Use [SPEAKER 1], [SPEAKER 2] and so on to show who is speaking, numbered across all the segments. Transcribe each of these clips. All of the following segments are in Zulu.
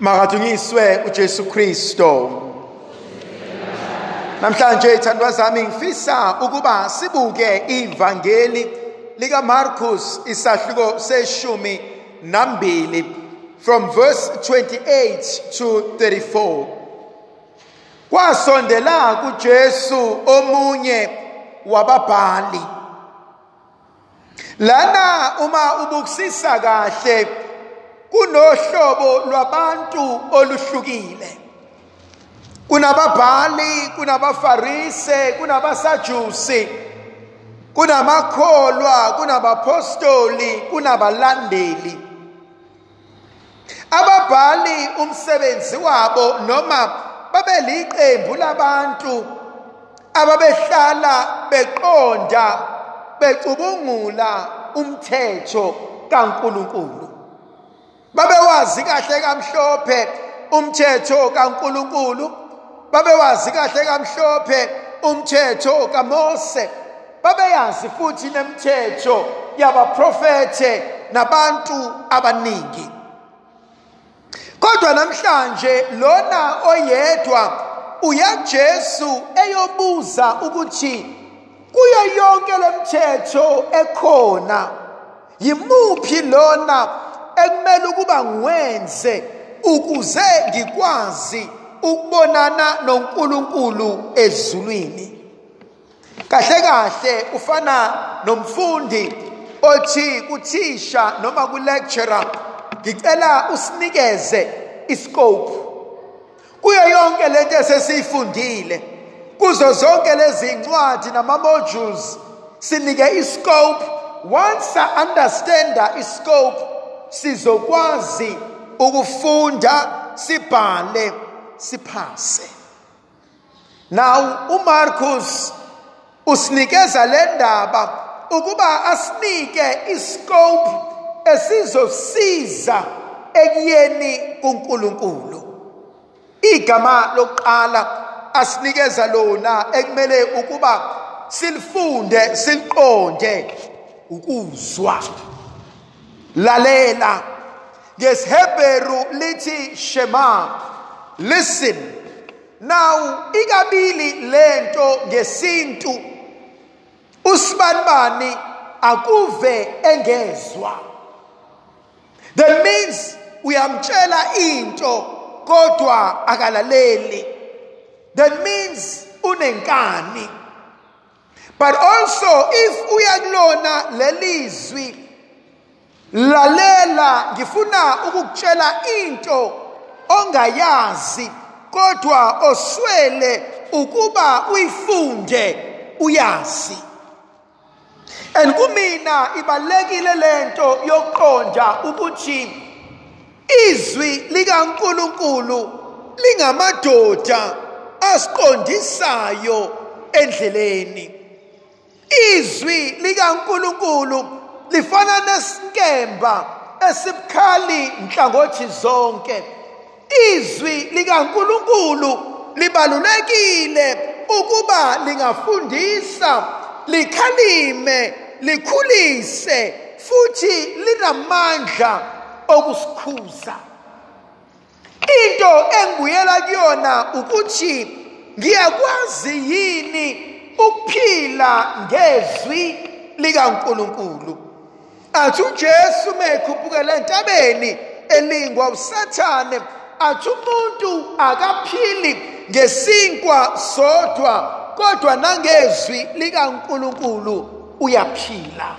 [SPEAKER 1] Makadunyiswe uJesu Kristo. Namhlanje ithandwa zami ngifisa ukuba sibuke ivangeli lika Markus isahluko seshumi nambili from verse 28 to 34. Kwasondela kuJesu omunye wababhali. Lana uma ubukisisa kahle kunohlobo lwabantu oluhlukile kunababhali kunabafarise kunabasajusi kunamakholwa kunabapostoli kunabalandeli. Ababhali umsebenzi wabo noma babeliqembu labantu ababehlala beqonda becubungula umthetho kaNkuluNkulu. Babewazi kahle kamhlophe umthetho kaNkuluNkulu. Babewazi kahle kamhlophe umthetho kaMose. Babeyazi futhi nemithetho yabaprofete nabantu abaningi. Kodwa namhlanje lona oyedwa uyaJesu eyobuza ukuthi kuyo yonke lemthetho ekhona yimuphi lona ekumele ukuba ngwenze ukuze ngikwazi ukubonana noNkulunkulu ezulwini. Kahle kahle ufana nomfundi othi kuthisha noma kulecturer ngicela usinikeze iscope. Kuyo yonke lento esesiyifundile kuzo zonke lezi incwadi nama modules sinike iscope. Once i understand iscope sizokwazi ukufunda sibhale siphase. Now uMarcus usinikeza le ndaba ukuba asinike iscope esizosiza ekuyeni kuNkulunkulu igama lokuqala asinikeza lona ekumele ukuba silifunde siliqonde ukuzwa. Lalela. Ngesihebheru lithi shema. Listen. Now ikabili lento ngesintu. Usibanibani akuve engezwa. That means uyamtshela into kodwa akalaleli. That means unenkani. But also if uyakulona lelizwi lalela ngifuna ukukutshela into ongayazi kodwa oswele ukuba uyifunde uyazi. And kumina ibalekile lento yokuqonda ukuthi izwi likaNkuluNkulu lingamadoda asiqondisayo endleleni. Izwi likaNkuluNkulu lifana nesinkemba esibukhali nhlangothi zonke. Izwi likaNkuluNkulu libalulekile ukuba lingafundisa likhalime likhulise futhi linamandla okusikhuza. Into engibuyela kuyona ukuthi ngiyakwazi yini ukuphila ngezwi likaNkuluNkulu? Athi uJesu mekhuphukela entabeni elingwa usathane. Athi umuntu akaphili ngesinkwa sodwa kodwa nangezwi likaNkuluNkulu uyaphila.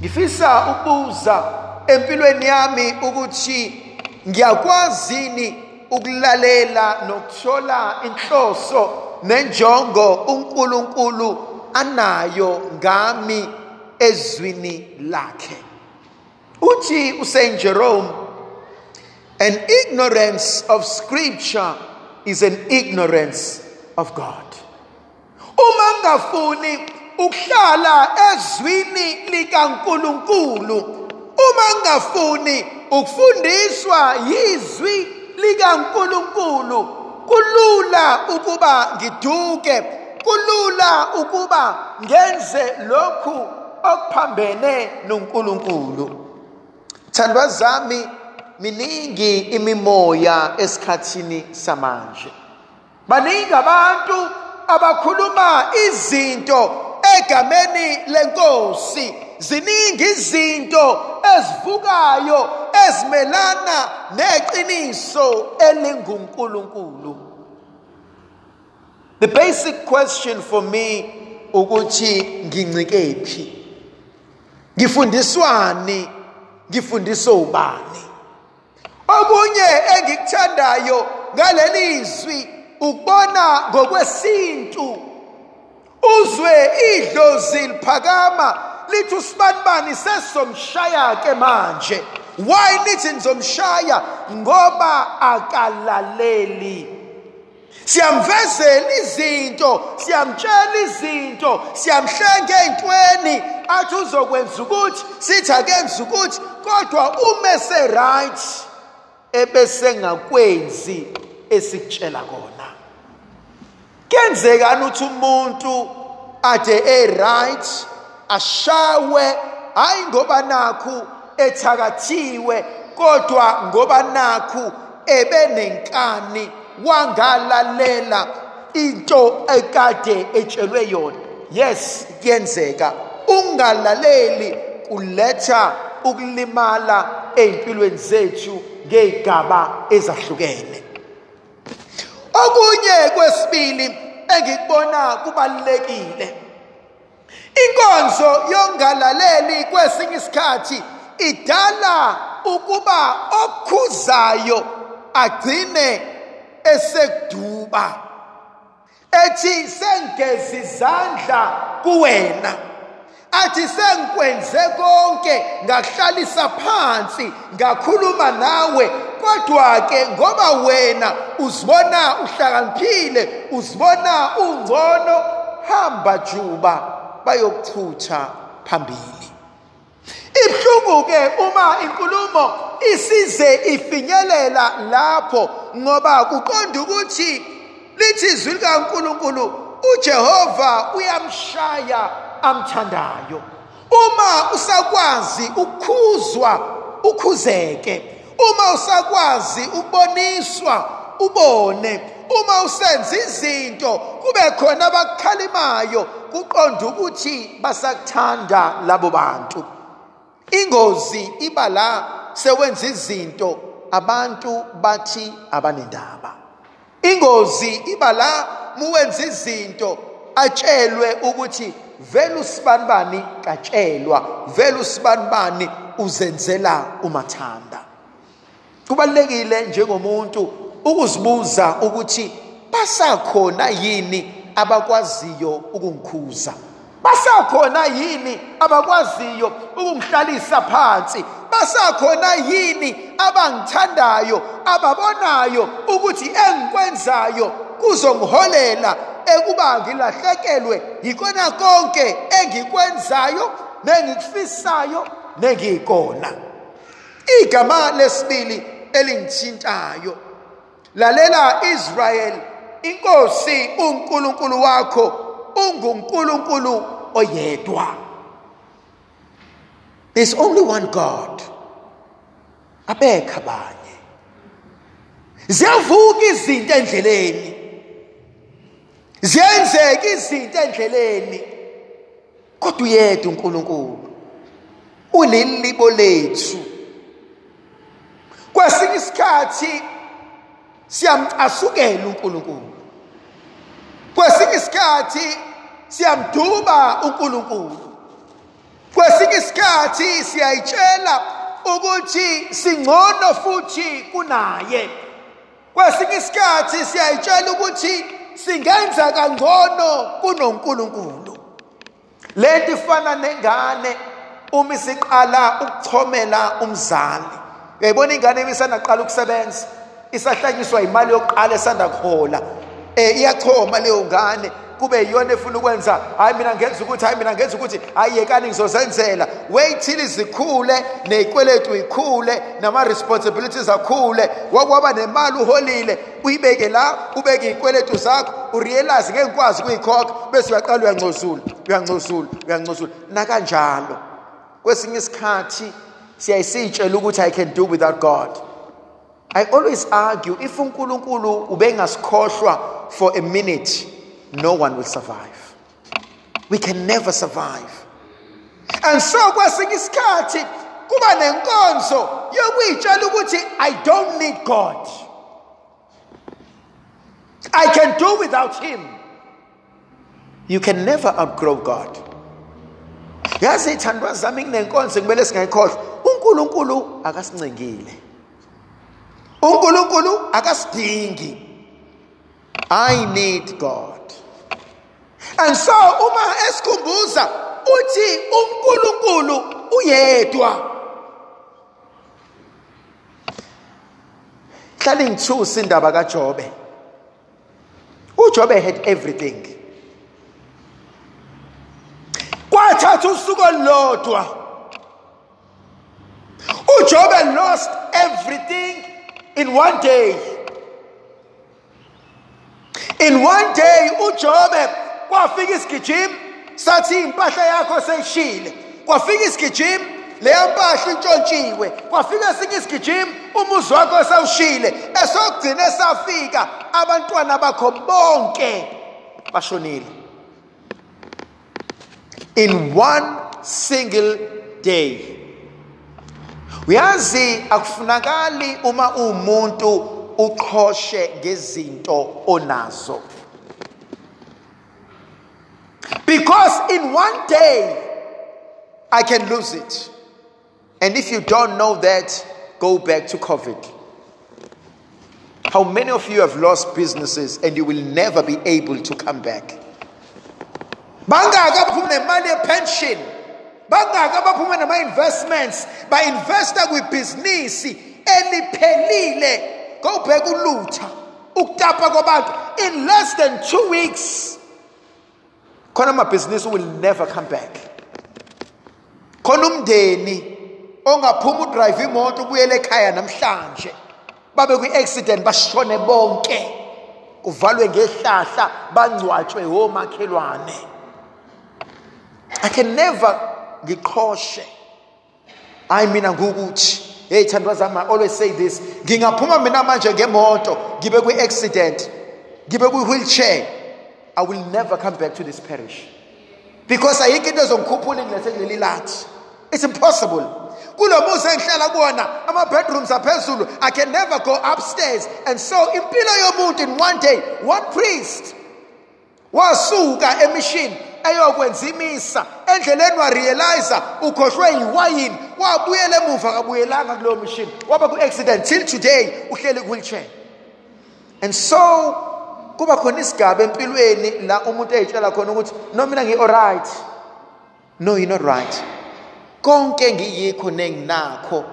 [SPEAKER 1] Ngifisa ukubuza empilweni yami ukuthi ngiyakwazini ukulalela nokuthola inhloso nenjongo uNkulunkulu anayo ngami? Ezwini lakhe. Uthi uSaint Jerome an ignorance of scripture is an ignorance of God. Uma ngafuni ukuhlala ezwini likaNkuluNkulu uma ngafuni ukufundiswa yizwi likaNkuluNkulu kulula ukuba ngiduke kulula ukuba ngenze lokhu okuphambene noNkulunkulu. Thandwa zami miningi imimoya esikhathini samanje. Baningi abantu abakhuluma izinto egameni lenkosi. Ziningi izinto ezivukayo ezimelana neqiniso elinguNkulunkulu. The basic question for me ukuthi ngincikephi ngifundiswani ngifundiswa ubani? Okunye engikuthandayo ngaleli zwi ukubona ngokwesintu. Uzwe idlozi liphakama lithi usibanibani sesomshaya ke manje. Why lithi nizomshaya? Ngoba akalaleli. Siyamvezela izinto siyamtshela izinto siyamhlenga ey'ntweni. Athi uzokwenza ukuthi sithi akenza ukuthi kodwa uma ese-right ebesengakwenzi esikutshela kona. Kuyenzekani ukuthi umuntu ade e-right ashawe hhayi ngoba nakhu ethakathiwe kodwa ngoba nakhu ebenenkani wangalalela into ekade etshelwe yona. Yes kuyenzeka. Ungalaleli kuletha ukulimala ey'mpilweni zethu ngey'gaba ezahlukene. Okunye kwesibili engikubona kubalulekile inkonzo yongalaleli kwesinye isikhathi idala ukuba okhuzayo agcine esekuduba ethi sengezi izandla kuwena athi sengikwenze konke ngakuhlalisa phansi ngakhuluma nawe. Kodwa ke ngoba wena uzibona uhlakaniphile uzibona ungcono hamba juba bayokuthutha phambili. Ibhlungu ke uma inkulumo isize ifinyelela lapho ngoba kuqonda ukuthi lithi izwi likaNkuluNkulu uJehova uyamshaya amthandayo. Uma usakwazi ukukhuzwa ukhuzeke. Uma usakwazi ukuboniswa ubone. Uma usenza izinto kube khona abakukhalimayo kuqonda ukuthi basakuthanda labo bantu. Ingozi iba la sewenza izinto abantu bathi abanendaba. Ingozi iba la muwenza izinto atshelwe ukuthi vele usibanibani katshelwa vele usibanibani uzenzela umathanda. Kubalekile njengomuntu ukuzibuza ukuthi basakhona yini abakwaziyo ukungikhuza? Basakhona yini abakwaziyo ukungihlalisa phansi? Basakhona yini abangithandayo ababonayo ukuthi engikwenzayo kuzongiholela ekuba ngilahlekelwe yikona konke engikwenzayo nengikufisayo nengikona igama lesibili elingithintayo lalela Israel inkosi uNkulunkulu wakho unguNkulunkulu oyedwa. There's only one God. Abekho abanye. Ziyavuka izinto endleleni. Ziyenzeka izinto endleleni. Kodwa uyedwa uNkulunkulu. Ulilibo lethu. Kwesinye isikhathi siyamcasukela uNkulunkulu. Kwesinye isikhathi siyamduba uNkulunkulu. Kwesinye isikhathi siyayitshela ukuthi singcono futhi kunaye. Kwesinye isikhathi siyayitshela ukuthi singenza kangcono kunoNkulunkulu. Lento ifana nengane uma isiqala ukuchomela umzali. Uyayibona ingane ebisandaqala ukusebenza? Isahlanyiswa imali yokuqala esanda kuhola. Eh iyachoma leyo ngane. Kube yiyona efuna ukwenza. Hayi mina ngenza ukuthi hayi mina ngenza ukuthi. Hayi yekani ngizozenzela. Wait till izikhule nezikweletu ikhule nama responsibilities akhule. Wakwaba nemali uholile. Uyibeke la ubeke izikweletu zakho urealize ngeke ngikwazi ukuyikhokha bese uyaqala uyancozula uyancozula uyancozula nakanjalo kwesinye isikhathi siyayisitshela ukuthi i can do without God. I always argue if uNkulunkulu ubengasikhohlwa for a minute, no one will survive. We can never survive. And so kwesinye isikhathi kuba nenkonzo yokuyitshela ukuthi I don't need God. I can do without him. You can never outgrow God. yazi ithandwa zami kunenkonzo kumele singayikhohlwa uNkulunkulu akasincengile uNkulunkulu akasidingi. I need God. And so uma esikhumbuza uthi uNkulunkulu uyedwa hlale ngithusa indaba kaJobe. uJobe had everything. Kwathatha usuku olulodwa. uJobe lost everything. In one day. In one day uJobe kwafika isigijimi sathi impahla yakho seyishile kwafika isigijimi leya mpahla intshontshiwe. Kwafika esinye isigijimi umuzi wakho sawushile esokugcina esafika abantwana bakho bonke bashonile. In one single day. Uyazi akufunakali uma umuntu uqhoshe ngezinto onazo. Because in one day i can lose it. And if you don't know that go back to covid. How many of you have lost businesses and you will never be able to come back? Bangaka baphuma nemali yepension bangaka baphuma nama-investments ba-investa kwibhizinisi eliphelile. Go back ulutha ukutapa kwabantu in less than two weeks khona amabhizinisi will never come back. Khona umndeni ongaphuma udrayive imoto ubuyele ekhaya namhlanje babe kwi-accident bashone bonke kuvalwe ngehlahla bangcwatshwe omakhelwane. I can never ngiqhoshe. Hayi mina ngukuthi hey thandwa zami I always say this ngingaphuma mina manje ngemoto ngibe kwi-accident ngibe kwi-wheelchair I will never come back to this parish. Because ayikho into ezongikhuphula ingilethe kuleli lathi it's impossible. Kulo muzi engihlala kuwona ama-bedrooms aphezulu i can never go upstairs. And so impilo yomuntu in one day one priest wasuka emishini eyokwenza imisa. Endleleni warealiza ukhohlwe yiwayini wabuyela emuva kabuyelanga kuleyo mishini waba ku-accident. Till today uhleli ku-wheelchair. And so kuba khona isigaba empilweni la umuntu eyitshela khona ukuthi no mina ngi-alright no you're not right. Konke ngiyikho nenginakho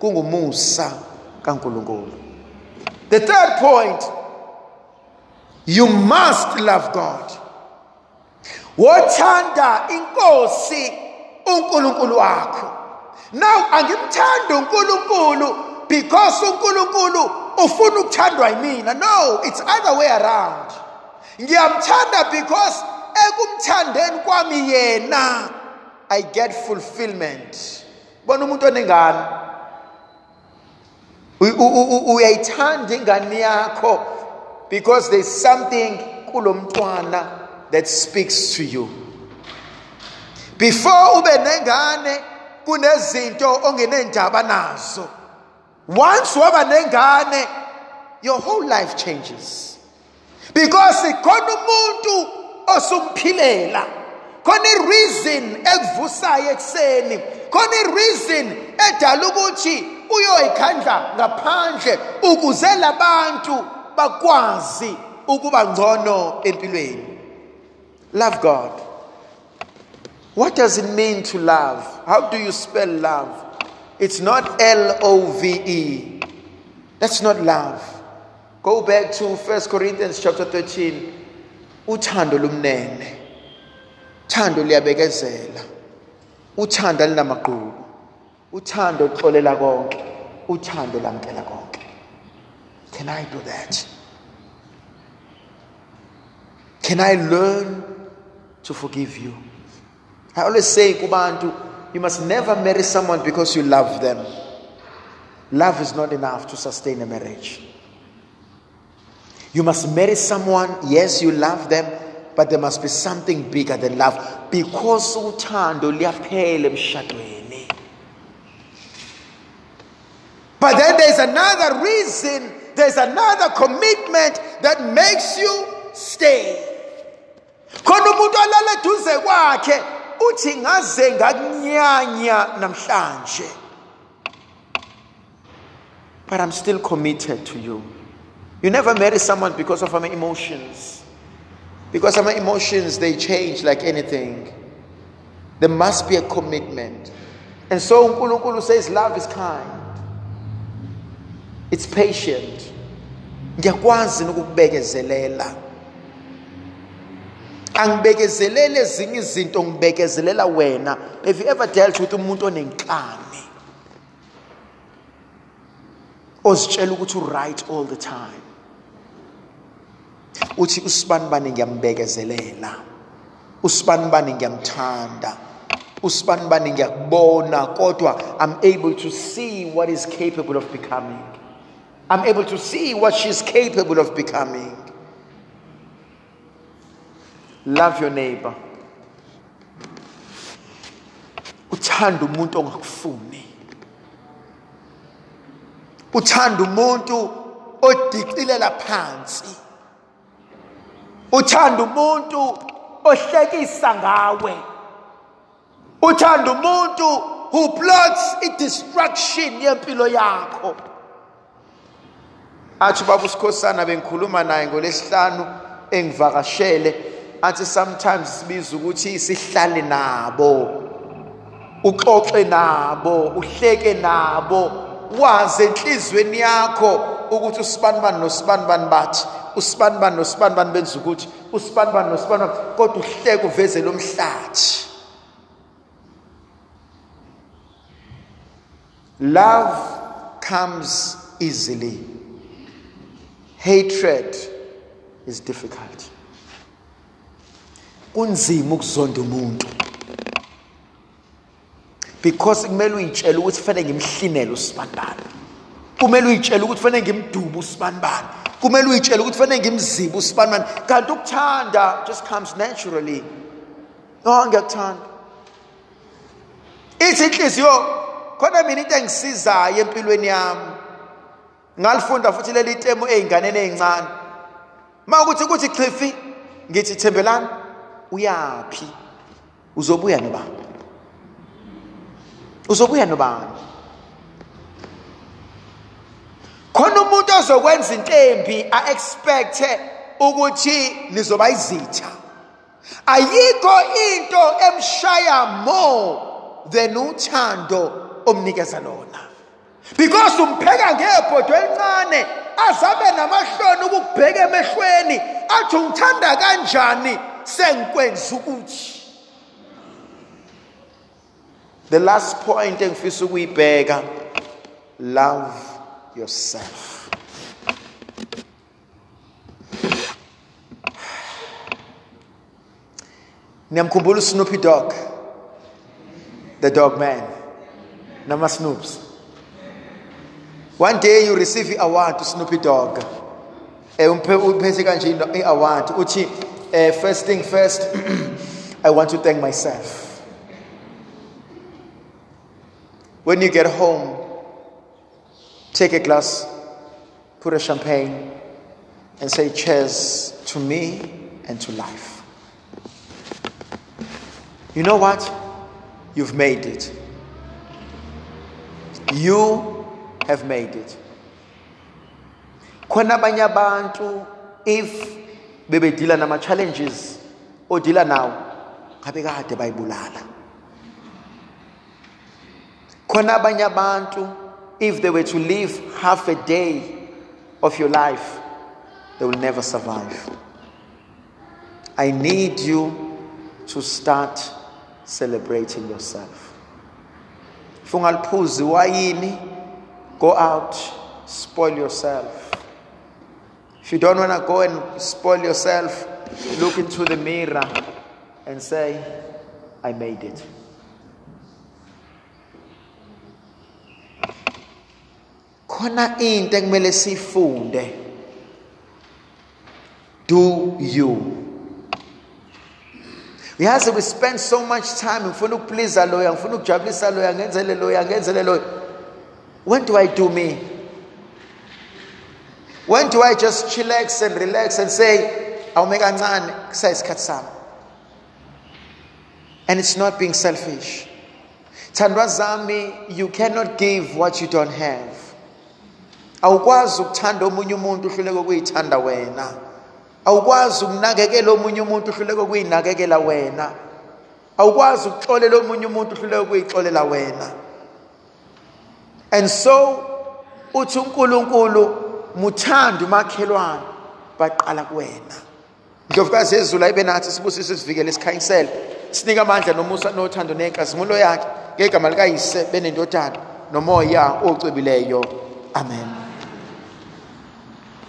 [SPEAKER 1] kungumusa kaNkuluNkulu. The third point you must love god. Wothanda inkosi uNkulunkulu wakho. Now angimthandi uNkulunkulu because uNkulunkulu ufuna ukuthandwa yimina. No it's other way around. Ngiyamthanda because ekumthandeni kwami yena i get fulfillment. Bona umuntu onengane. Uyayithanda ingane yakho because there's something kulomntwana that speaks to you. Before ube nengane kunezinto ongenendaba nazo. Once waba nengane your whole life changes. Because khona umuntu osumphilela khona ireason ekuvusayo ekuseni. Khona ireason edala ukuthi uyoyikhandla ngaphandle ukuze labantu bakwazi ukuba ngcono empilweni. Love god what does it mean to love how do you spell love it's not L O V E. That's not love. Go back to 1 Corinthians chapter 13. Uthando lumnene. Uthando liyabekezela. Uthando linamaqhubu. Uthando luxolela konke. Uthando lamkela konke. Can I do that? Can I learn to forgive you? I always say kubantu you must never marry someone because you love them. Love is not enough to sustain a marriage. You must marry someone, yes, you love them, but there must be something bigger than love because uthando emshadweni. But then there's another reason, there's another commitment that makes you stay. Khona umuntu olala eduze kwakhe uthi ngaze ngakunyanya namhlanje. But I'm still committed to you. You never marry someone because of our emotions. Because our emotions, they change like anything. There must be a commitment. And so Nkulunkulu says love is kind. It's patient. Ngiyakwazi ukukubekezelela. Angibekezelele ezinye izinto ngibekezelela wena. Have you ever dealt with umuntu onenkani? Ozitshela ukuthi right all the time. uthi usibanibani ngiyambekezelela usibanibani ngiyamthanda usibanibani ngiyakubona kodwa i'm able to see what is capable of becoming i'm able to see what she's capable of becoming love your neighbor. Uthanda umuntu ongakufuni. Uthanda umuntu odicilela phansi. Uthanda umuntu ohlekisa ngawe. Uthanda umuntu who plots i-destruction yempilo yakho. Athi ubaba usikhosana bengikhuluma naye ngolesihlanu engivakashele athi sometimes sibiza ukuthi sihlale nabo uxoxe nabo uhleke nabo wazi enhlizweni yakho ukuthi usibanibani nosibanibani bathi usibanibani nosibanibani benza ukuthi usibanibani nosibanibani kodwa uhleke uveze lo mhlathi love comes easily. Hatred is difficult. Kunzima ukuzonda umuntu. Because kumele uyitshele ukuthi fanele ngimhlinele usibanibani kumele uyitshele ukuthi fanele ngimduba usibanibani kumele uyitshele ukuthi fanele ngimzibe usibanibani kanti ukuthanda just comes naturally. No ngiyakuthanda. Ithi inhliziyo khona mina into engisizayo empilweni yami. Ngalifunda futhi leli temu ey'nganeni ey'ncane uma ukuthi kuthi chifi ngithi thembelani? Uyaphi? Uzobuya nobani? Uzobuya nobani? Khona umuntu ozokwenza into embi a-expecte ukuthi nizoba izitha ayikho into emshaya more than uthando omnikeza lona. Because umpheka ngebhodo elincane azabe namahloni ukukubheka emehlweni athi ungithanda kanjani? Sengikwenza ukuthi the last point engifisa ukuyibheka love yourself. Niyamkhumbula Snoopy Dog, the dog man, Nama Snoops. One day you receive an award to Snoopy Dog. uphethe kanje i-award uthi uh, first thing first i want to thank myself when you get home Take a glass, put a champagne, and say cheers to me and to life. You know what? You've made it. You have made it. if bebedila nama-challenges odila nawo ngabe kade bayibulala khona abanye abantu if they were to live half a day of your life, they will never survive. I need you to start celebrating yourself. Fungalphuzi wayini, go out, spoil yourself. If you don't want to go and spoil yourself, look into the mirror and say, I made it. khona into ekumele sifunde do you? Uyazi we spend so much time ngifuna ukupleasa loya ngifuna ukujabulisa loya ngenzele loya ngenzele loya when do i do me when do i just chillax and relax and say awume kancane kusayisikhathi sami? And it's not being selfish. Thandwa zami you cannot give what you don't have. Awukwazi ukuthanda omunye umuntu uhluleke ukuyithanda wena. Awukwazi ukunakekela omunye umuntu uhluleke ukuyinakekela wena. Awukwazi ukuxolela omunye umuntu uhluleke ukuyixolela wena. And so uthi uNkulunkulu muthanda umakhelwane baqala kuwena. Ndlovukazi yezulu ayibe nathi sibusise sivikele sikhanyisele. Sinike amandla nomusa nothando nenkazimulo yakhe ngegama likayise benendodana nomoya ocwebileyo. Amen.